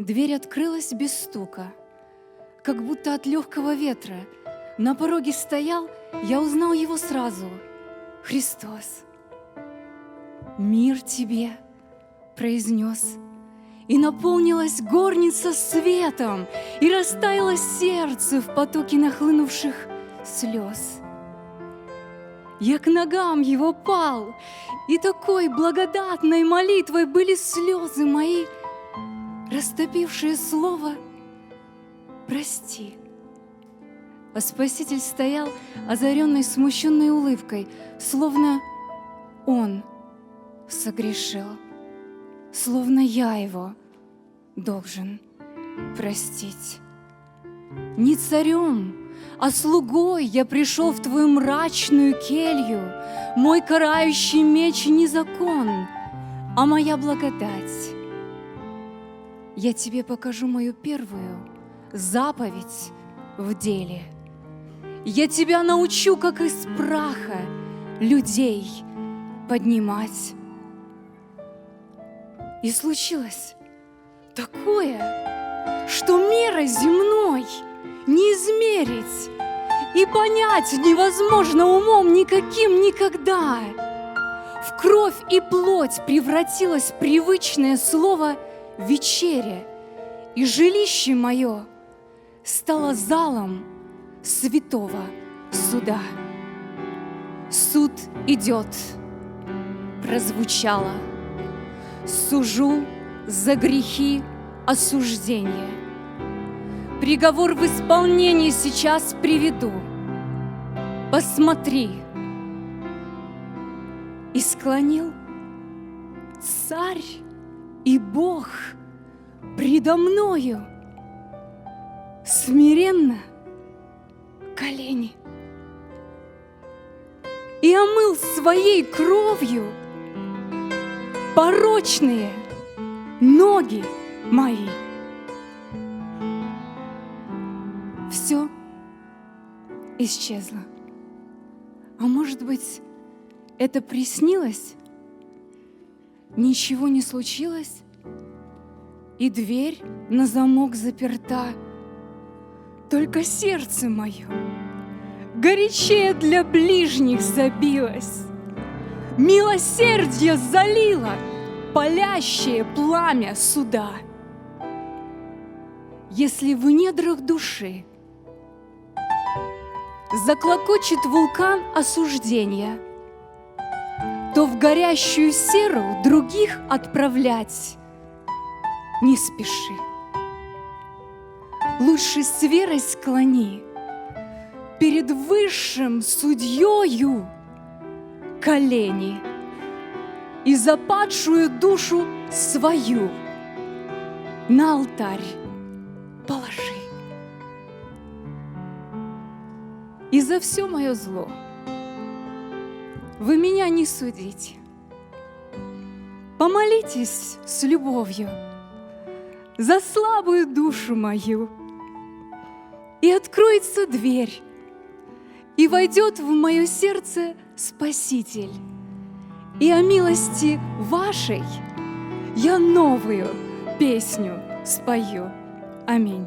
Дверь открылась без стука, как будто от легкого ветра. На пороге стоял, я узнал его сразу. Христос. «Мир тебе!» — произнес. И наполнилась горница светом, И растаяло сердце в потоке нахлынувших слез. Я к ногам его пал, и такой благодатной молитвой были слезы мои, растопившие слово «Прости». А Спаситель стоял, озаренный смущенной улыбкой, словно он согрешил, словно я его должен простить. Не царем, а слугой я пришел в твою мрачную келью. Мой карающий меч не закон, а моя благодать. Я тебе покажу мою первую заповедь в деле. Я тебя научу, как из праха людей поднимать. И случилось такое, что мерой земной — не измерить и понять невозможно умом никаким никогда. В кровь и плоть превратилось привычное слово «вечеря», и жилище мое стало залом святого суда. Суд идет, прозвучало, сужу за грехи осуждения – Приговор в исполнение сейчас приведу. Посмотри. И склонил царь и Бог предо мною смиренно колени и омыл своей кровью порочные ноги мои. все исчезло. А может быть, это приснилось? Ничего не случилось? И дверь на замок заперта. Только сердце мое горячее для ближних забилось. Милосердие залило палящее пламя суда. Если в недрах души заклокочет вулкан осуждения, то в горящую серу других отправлять не спеши. Лучше с верой склони перед высшим судьею колени и западшую душу свою на алтарь положи. и за все мое зло. Вы меня не судите. Помолитесь с любовью за слабую душу мою, и откроется дверь, и войдет в мое сердце Спаситель. И о милости вашей я новую песню спою. Аминь.